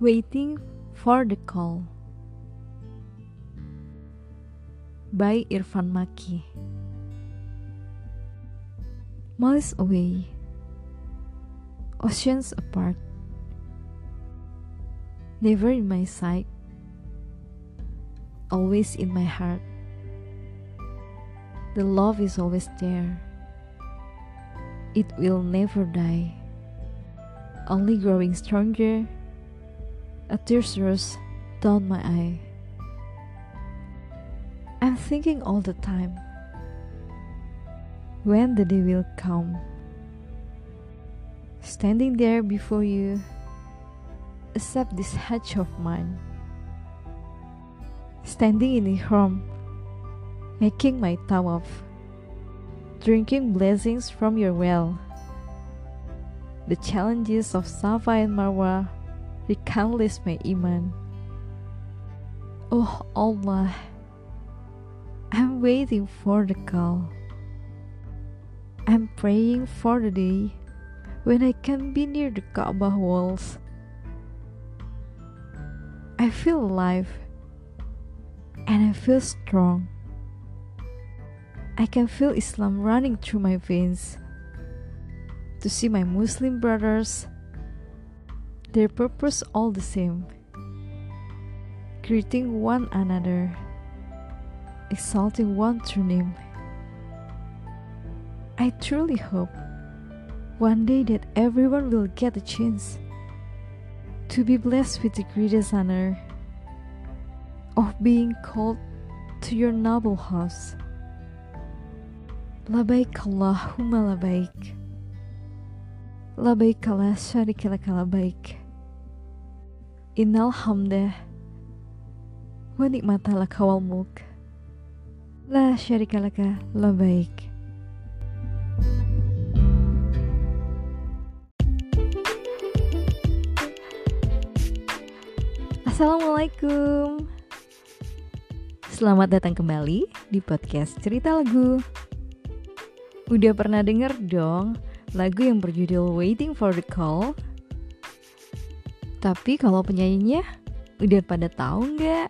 Waiting for the Call. By Irfan Maki. Miles away, oceans apart, never in my sight, always in my heart. The love is always there, it will never die, only growing stronger a tear rolls down my eye. I'm thinking all the time when the day will come. Standing there before you, accept this hatch of mine. Standing in home, making my tawaf, drinking blessings from your well. The challenges of Safa and Marwa Rekindles my iman. Oh Allah, I'm waiting for the call. I'm praying for the day when I can be near the Kaaba walls. I feel alive and I feel strong. I can feel Islam running through my veins. To see my Muslim brothers their purpose all the same greeting one another, exalting one true name. I truly hope one day that everyone will get a chance to be blessed with the greatest honor of being called to your noble house. Labaik Allahumma labaik. Labaik la syarika laka labaik. Innal hamdah wa ni'mata laka wal mulk. La syarika laka labaik. Assalamualaikum. Selamat datang kembali di podcast Cerita Lagu. Udah pernah denger dong lagu yang berjudul Waiting for the Call tapi kalau penyanyinya udah pada tahu nggak?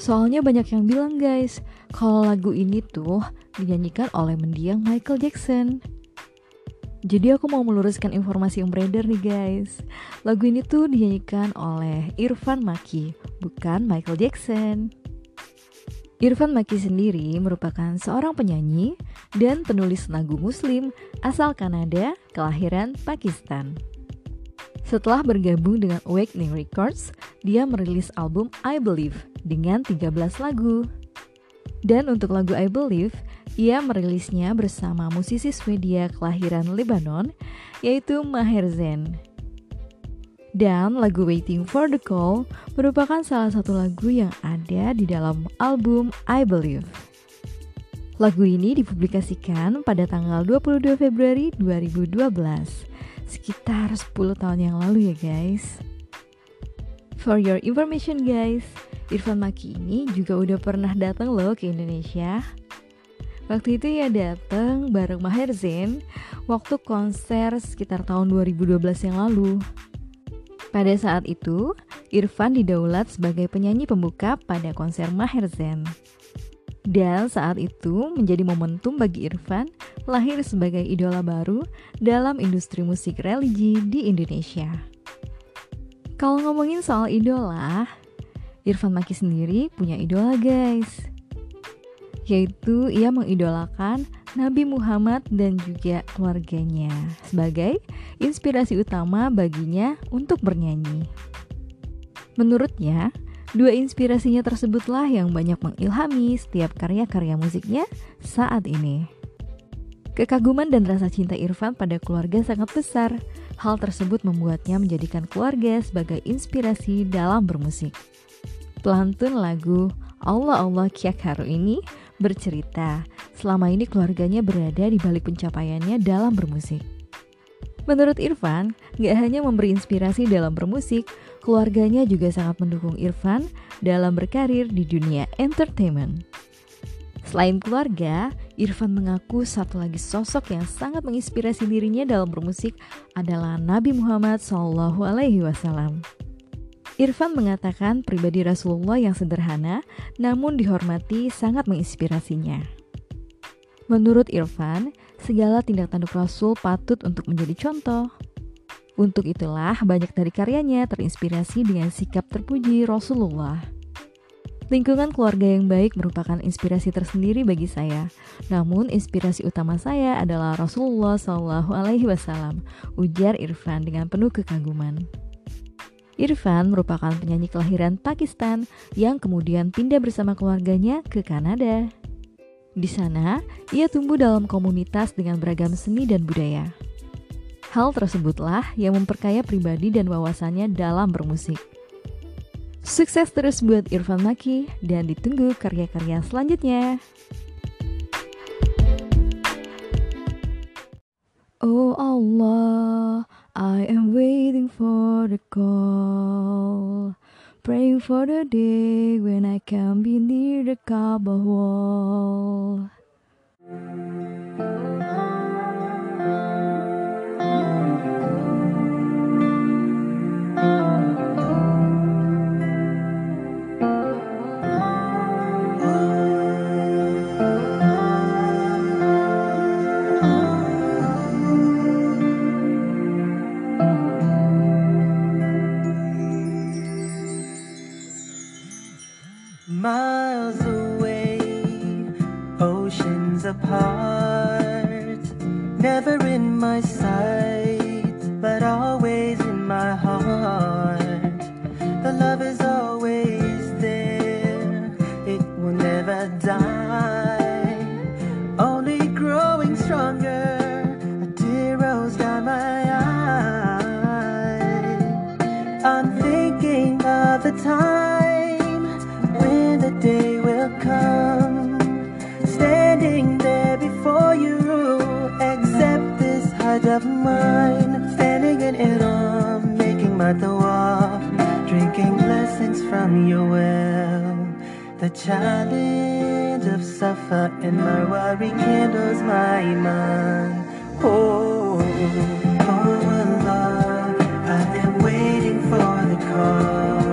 Soalnya banyak yang bilang guys, kalau lagu ini tuh dinyanyikan oleh mendiang Michael Jackson. Jadi aku mau meluruskan informasi yang beredar nih guys. Lagu ini tuh dinyanyikan oleh Irfan Maki, bukan Michael Jackson. Irfan Maki sendiri merupakan seorang penyanyi dan penulis lagu muslim asal Kanada, kelahiran Pakistan. Setelah bergabung dengan Awakening Records, dia merilis album I Believe dengan 13 lagu. Dan untuk lagu I Believe, ia merilisnya bersama musisi Swedia kelahiran Lebanon, yaitu Maher Zain. Dan lagu Waiting for the Call merupakan salah satu lagu yang ada di dalam album I Believe. Lagu ini dipublikasikan pada tanggal 22 Februari 2012 sekitar 10 tahun yang lalu ya guys. For your information guys, Irfan Maki ini juga udah pernah datang loh ke Indonesia. Waktu itu ya datang bareng Maher Zain waktu konser sekitar tahun 2012 yang lalu. Pada saat itu, Irfan didaulat sebagai penyanyi pembuka pada konser Maher Zain. Dan saat itu menjadi momentum bagi Irfan lahir sebagai idola baru dalam industri musik religi di Indonesia. Kalau ngomongin soal idola, Irfan Maki sendiri punya idola guys. Yaitu ia mengidolakan Nabi Muhammad dan juga keluarganya sebagai inspirasi utama baginya untuk bernyanyi. Menurutnya, dua inspirasinya tersebutlah yang banyak mengilhami setiap karya-karya musiknya saat ini. Kekaguman dan rasa cinta Irfan pada keluarga sangat besar. Hal tersebut membuatnya menjadikan keluarga sebagai inspirasi dalam bermusik. Pelantun lagu Allah Allah Kiak Haru ini bercerita selama ini keluarganya berada di balik pencapaiannya dalam bermusik. Menurut Irfan, gak hanya memberi inspirasi dalam bermusik, keluarganya juga sangat mendukung Irfan dalam berkarir di dunia entertainment. Selain keluarga, Irfan mengaku satu lagi sosok yang sangat menginspirasi dirinya dalam bermusik adalah Nabi Muhammad SAW. Irfan mengatakan pribadi Rasulullah yang sederhana namun dihormati sangat menginspirasinya. Menurut Irfan, segala tindak tanduk Rasul patut untuk menjadi contoh. Untuk itulah banyak dari karyanya terinspirasi dengan sikap terpuji Rasulullah. Lingkungan keluarga yang baik merupakan inspirasi tersendiri bagi saya. Namun inspirasi utama saya adalah Rasulullah Shallallahu Alaihi Wasallam. Ujar Irfan dengan penuh kekaguman. Irfan merupakan penyanyi kelahiran Pakistan yang kemudian pindah bersama keluarganya ke Kanada. Di sana, ia tumbuh dalam komunitas dengan beragam seni dan budaya. Hal tersebutlah yang memperkaya pribadi dan wawasannya dalam bermusik. Sukses terus buat Irfan Maki dan ditunggu karya-karya selanjutnya. Oh Allah, I am waiting for the call, praying for the day when I can be near the Kaaba wall. Of mine. Standing in Iran, making my tawaf, drinking blessings from your well. The challenge of Safa and Marwa rekindles my iman. Oh, oh, oh Allah, I am waiting for the call.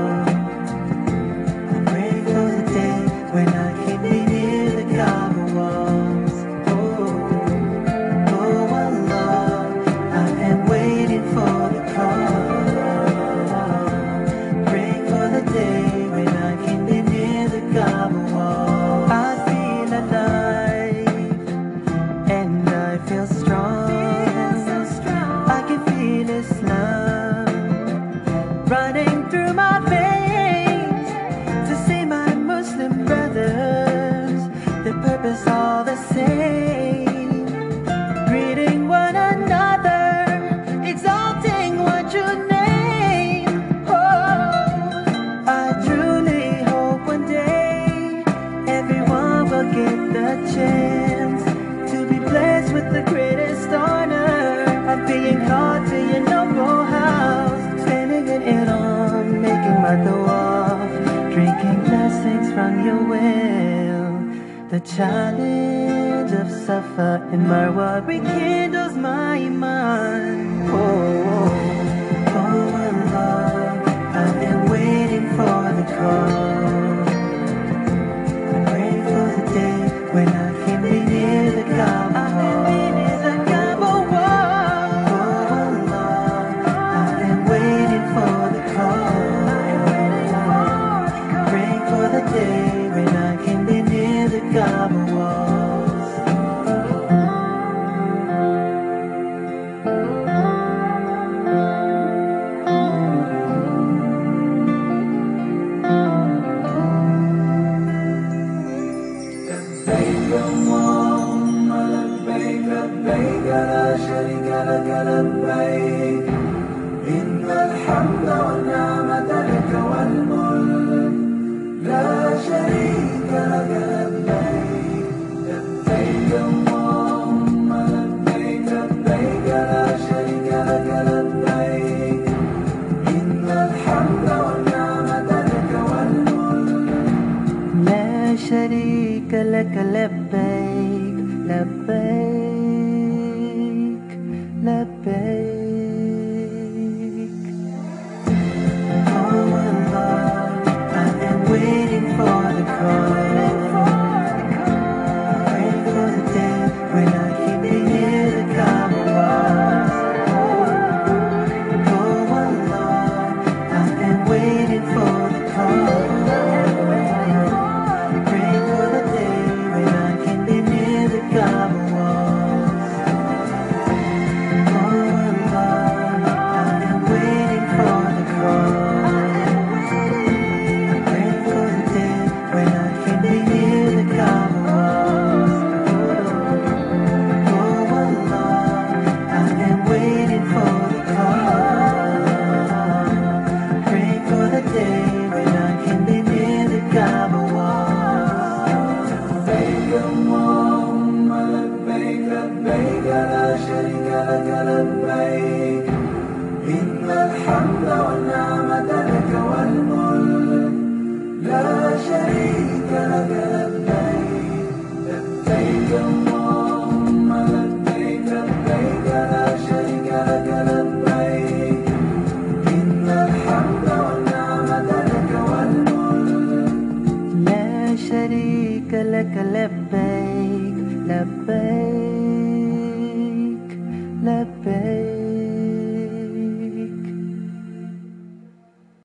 Challenge of Safa and Marwa rekindles my mind. Oh, oh, oh Allah, I am waiting for the call. I pray for the day when I can be near the Kaaba.